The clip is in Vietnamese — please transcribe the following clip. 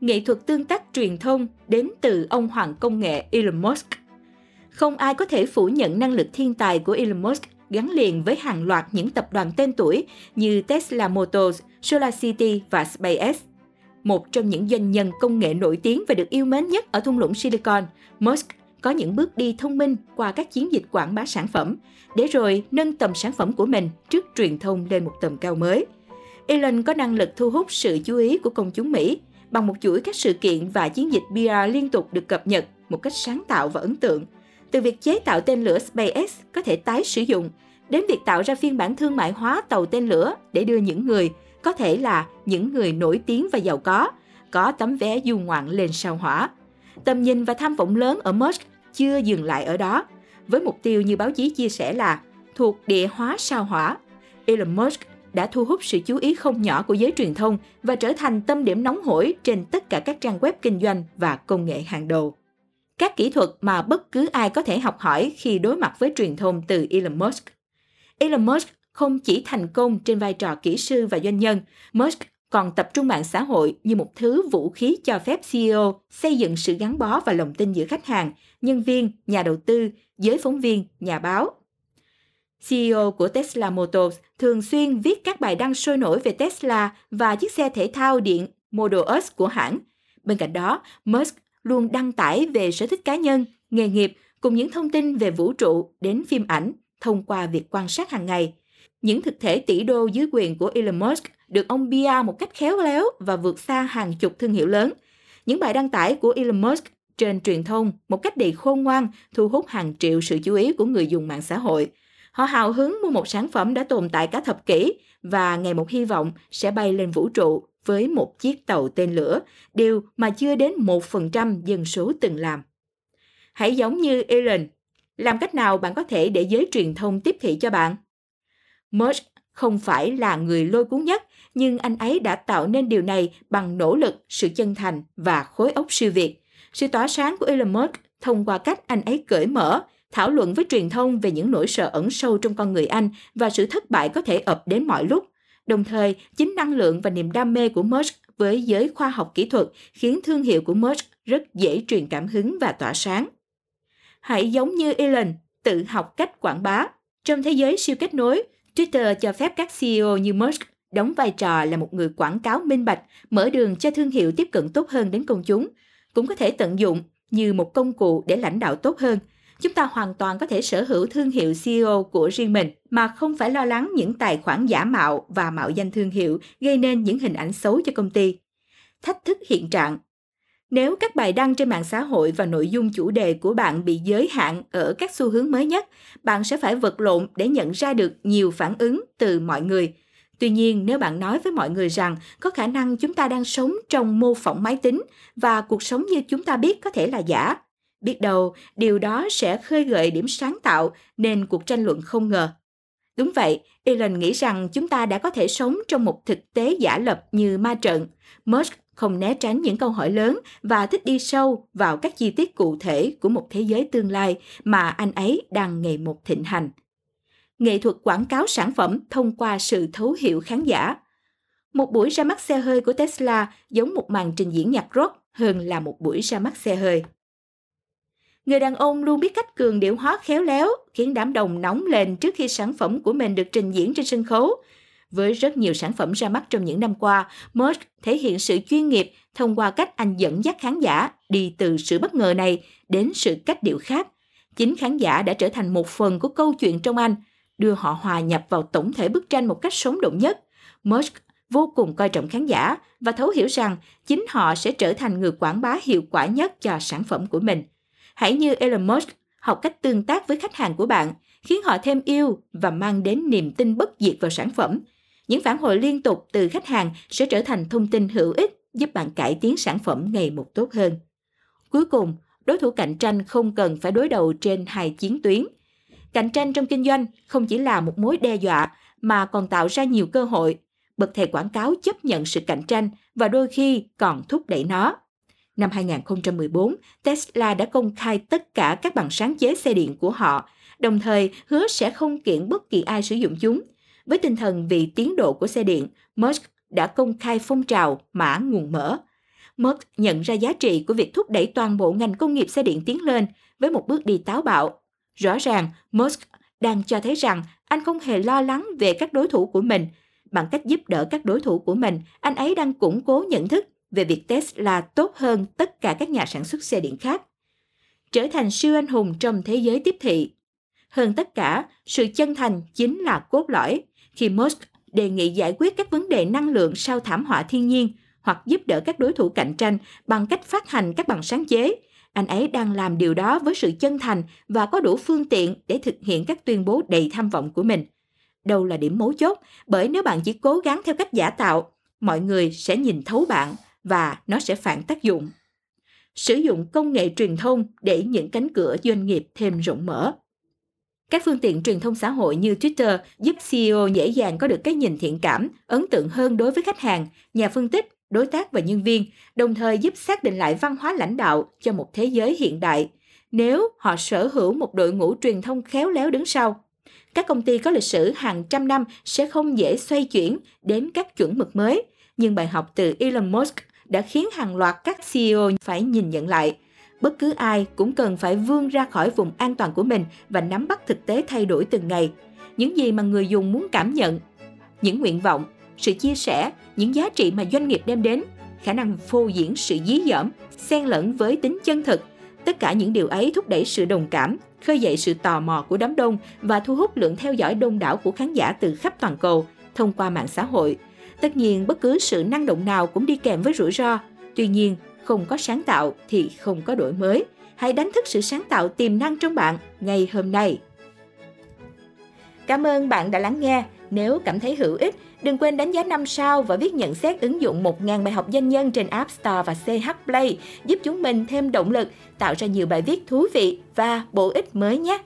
nghệ thuật tương tác truyền thông đến từ ông hoàng công nghệ Elon Musk. Không ai có thể phủ nhận năng lực thiên tài của Elon Musk gắn liền với hàng loạt những tập đoàn tên tuổi như Tesla Motors, SolarCity và SpaceX. Một trong những doanh nhân công nghệ nổi tiếng và được yêu mến nhất ở thung lũng Silicon, Musk có những bước đi thông minh qua các chiến dịch quảng bá sản phẩm, để rồi nâng tầm sản phẩm của mình trước truyền thông lên một tầm cao mới. Elon có năng lực thu hút sự chú ý của công chúng Mỹ bằng một chuỗi các sự kiện và chiến dịch PR liên tục được cập nhật một cách sáng tạo và ấn tượng. Từ việc chế tạo tên lửa SpaceX có thể tái sử dụng, đến việc tạo ra phiên bản thương mại hóa tàu tên lửa để đưa những người, có thể là những người nổi tiếng và giàu có, có tấm vé du ngoạn lên sao hỏa. Tầm nhìn và tham vọng lớn ở Musk chưa dừng lại ở đó, với mục tiêu như báo chí chia sẻ là thuộc địa hóa sao hỏa. Elon Musk đã thu hút sự chú ý không nhỏ của giới truyền thông và trở thành tâm điểm nóng hổi trên tất cả các trang web kinh doanh và công nghệ hàng đầu. Các kỹ thuật mà bất cứ ai có thể học hỏi khi đối mặt với truyền thông từ Elon Musk. Elon Musk không chỉ thành công trên vai trò kỹ sư và doanh nhân, Musk còn tập trung mạng xã hội như một thứ vũ khí cho phép CEO xây dựng sự gắn bó và lòng tin giữa khách hàng, nhân viên, nhà đầu tư, giới phóng viên, nhà báo. CEO của Tesla Motors thường xuyên viết các bài đăng sôi nổi về Tesla và chiếc xe thể thao điện Model S của hãng. Bên cạnh đó, Musk luôn đăng tải về sở thích cá nhân, nghề nghiệp cùng những thông tin về vũ trụ đến phim ảnh thông qua việc quan sát hàng ngày. Những thực thể tỷ đô dưới quyền của Elon Musk được ông PR một cách khéo léo và vượt xa hàng chục thương hiệu lớn. Những bài đăng tải của Elon Musk trên truyền thông một cách đầy khôn ngoan thu hút hàng triệu sự chú ý của người dùng mạng xã hội. Họ hào hứng mua một sản phẩm đã tồn tại cả thập kỷ và ngày một hy vọng sẽ bay lên vũ trụ với một chiếc tàu tên lửa, điều mà chưa đến 1% dân số từng làm. Hãy giống như Elon, làm cách nào bạn có thể để giới truyền thông tiếp thị cho bạn? Musk không phải là người lôi cuốn nhất, nhưng anh ấy đã tạo nên điều này bằng nỗ lực, sự chân thành và khối óc siêu việt. Sự tỏa sáng của Elon Musk thông qua cách anh ấy cởi mở, thảo luận với truyền thông về những nỗi sợ ẩn sâu trong con người anh và sự thất bại có thể ập đến mọi lúc. Đồng thời, chính năng lượng và niềm đam mê của Musk với giới khoa học kỹ thuật khiến thương hiệu của Musk rất dễ truyền cảm hứng và tỏa sáng. Hãy giống như Elon, tự học cách quảng bá. Trong thế giới siêu kết nối, Twitter cho phép các CEO như Musk đóng vai trò là một người quảng cáo minh bạch, mở đường cho thương hiệu tiếp cận tốt hơn đến công chúng. Cũng có thể tận dụng như một công cụ để lãnh đạo tốt hơn. Chúng ta hoàn toàn có thể sở hữu thương hiệu CEO của riêng mình mà không phải lo lắng những tài khoản giả mạo và mạo danh thương hiệu gây nên những hình ảnh xấu cho công ty. Thách thức hiện trạng nếu các bài đăng trên mạng xã hội và nội dung chủ đề của bạn bị giới hạn ở các xu hướng mới nhất, bạn sẽ phải vật lộn để nhận ra được nhiều phản ứng từ mọi người. Tuy nhiên, nếu bạn nói với mọi người rằng có khả năng chúng ta đang sống trong mô phỏng máy tính và cuộc sống như chúng ta biết có thể là giả, biết đâu điều đó sẽ khơi gợi điểm sáng tạo nên cuộc tranh luận không ngờ. Đúng vậy, Elon nghĩ rằng chúng ta đã có thể sống trong một thực tế giả lập như ma trận. Musk không né tránh những câu hỏi lớn và thích đi sâu vào các chi tiết cụ thể của một thế giới tương lai mà anh ấy đang ngày một thịnh hành. Nghệ thuật quảng cáo sản phẩm thông qua sự thấu hiểu khán giả. Một buổi ra mắt xe hơi của Tesla giống một màn trình diễn nhạc rock hơn là một buổi ra mắt xe hơi. Người đàn ông luôn biết cách cường điệu hóa khéo léo, khiến đám đông nóng lên trước khi sản phẩm của mình được trình diễn trên sân khấu, với rất nhiều sản phẩm ra mắt trong những năm qua, Musk thể hiện sự chuyên nghiệp thông qua cách anh dẫn dắt khán giả đi từ sự bất ngờ này đến sự cách điệu khác. Chính khán giả đã trở thành một phần của câu chuyện trong anh, đưa họ hòa nhập vào tổng thể bức tranh một cách sống động nhất. Musk vô cùng coi trọng khán giả và thấu hiểu rằng chính họ sẽ trở thành người quảng bá hiệu quả nhất cho sản phẩm của mình. Hãy như Elon Musk, học cách tương tác với khách hàng của bạn, khiến họ thêm yêu và mang đến niềm tin bất diệt vào sản phẩm, những phản hồi liên tục từ khách hàng sẽ trở thành thông tin hữu ích giúp bạn cải tiến sản phẩm ngày một tốt hơn. Cuối cùng, đối thủ cạnh tranh không cần phải đối đầu trên hai chiến tuyến. Cạnh tranh trong kinh doanh không chỉ là một mối đe dọa mà còn tạo ra nhiều cơ hội. Bậc thầy quảng cáo chấp nhận sự cạnh tranh và đôi khi còn thúc đẩy nó. Năm 2014, Tesla đã công khai tất cả các bằng sáng chế xe điện của họ, đồng thời hứa sẽ không kiện bất kỳ ai sử dụng chúng – với tinh thần vì tiến độ của xe điện, Musk đã công khai phong trào mã nguồn mở. Musk nhận ra giá trị của việc thúc đẩy toàn bộ ngành công nghiệp xe điện tiến lên với một bước đi táo bạo. Rõ ràng, Musk đang cho thấy rằng anh không hề lo lắng về các đối thủ của mình. Bằng cách giúp đỡ các đối thủ của mình, anh ấy đang củng cố nhận thức về việc Tesla tốt hơn tất cả các nhà sản xuất xe điện khác. Trở thành siêu anh hùng trong thế giới tiếp thị. Hơn tất cả, sự chân thành chính là cốt lõi. Khi Musk đề nghị giải quyết các vấn đề năng lượng sau thảm họa thiên nhiên hoặc giúp đỡ các đối thủ cạnh tranh bằng cách phát hành các bằng sáng chế, anh ấy đang làm điều đó với sự chân thành và có đủ phương tiện để thực hiện các tuyên bố đầy tham vọng của mình. Đâu là điểm mấu chốt, bởi nếu bạn chỉ cố gắng theo cách giả tạo, mọi người sẽ nhìn thấu bạn và nó sẽ phản tác dụng. Sử dụng công nghệ truyền thông để những cánh cửa doanh nghiệp thêm rộng mở. Các phương tiện truyền thông xã hội như Twitter giúp CEO dễ dàng có được cái nhìn thiện cảm, ấn tượng hơn đối với khách hàng, nhà phân tích, đối tác và nhân viên, đồng thời giúp xác định lại văn hóa lãnh đạo cho một thế giới hiện đại. Nếu họ sở hữu một đội ngũ truyền thông khéo léo đứng sau, các công ty có lịch sử hàng trăm năm sẽ không dễ xoay chuyển đến các chuẩn mực mới. Nhưng bài học từ Elon Musk đã khiến hàng loạt các CEO phải nhìn nhận lại – bất cứ ai cũng cần phải vươn ra khỏi vùng an toàn của mình và nắm bắt thực tế thay đổi từng ngày. Những gì mà người dùng muốn cảm nhận, những nguyện vọng, sự chia sẻ, những giá trị mà doanh nghiệp đem đến, khả năng phô diễn sự dí dỏm, xen lẫn với tính chân thực. Tất cả những điều ấy thúc đẩy sự đồng cảm, khơi dậy sự tò mò của đám đông và thu hút lượng theo dõi đông đảo của khán giả từ khắp toàn cầu thông qua mạng xã hội. Tất nhiên, bất cứ sự năng động nào cũng đi kèm với rủi ro. Tuy nhiên, không có sáng tạo thì không có đổi mới. Hãy đánh thức sự sáng tạo tiềm năng trong bạn ngay hôm nay. Cảm ơn bạn đã lắng nghe. Nếu cảm thấy hữu ích, đừng quên đánh giá 5 sao và viết nhận xét ứng dụng 1.000 bài học doanh nhân trên App Store và CH Play, giúp chúng mình thêm động lực, tạo ra nhiều bài viết thú vị và bổ ích mới nhé.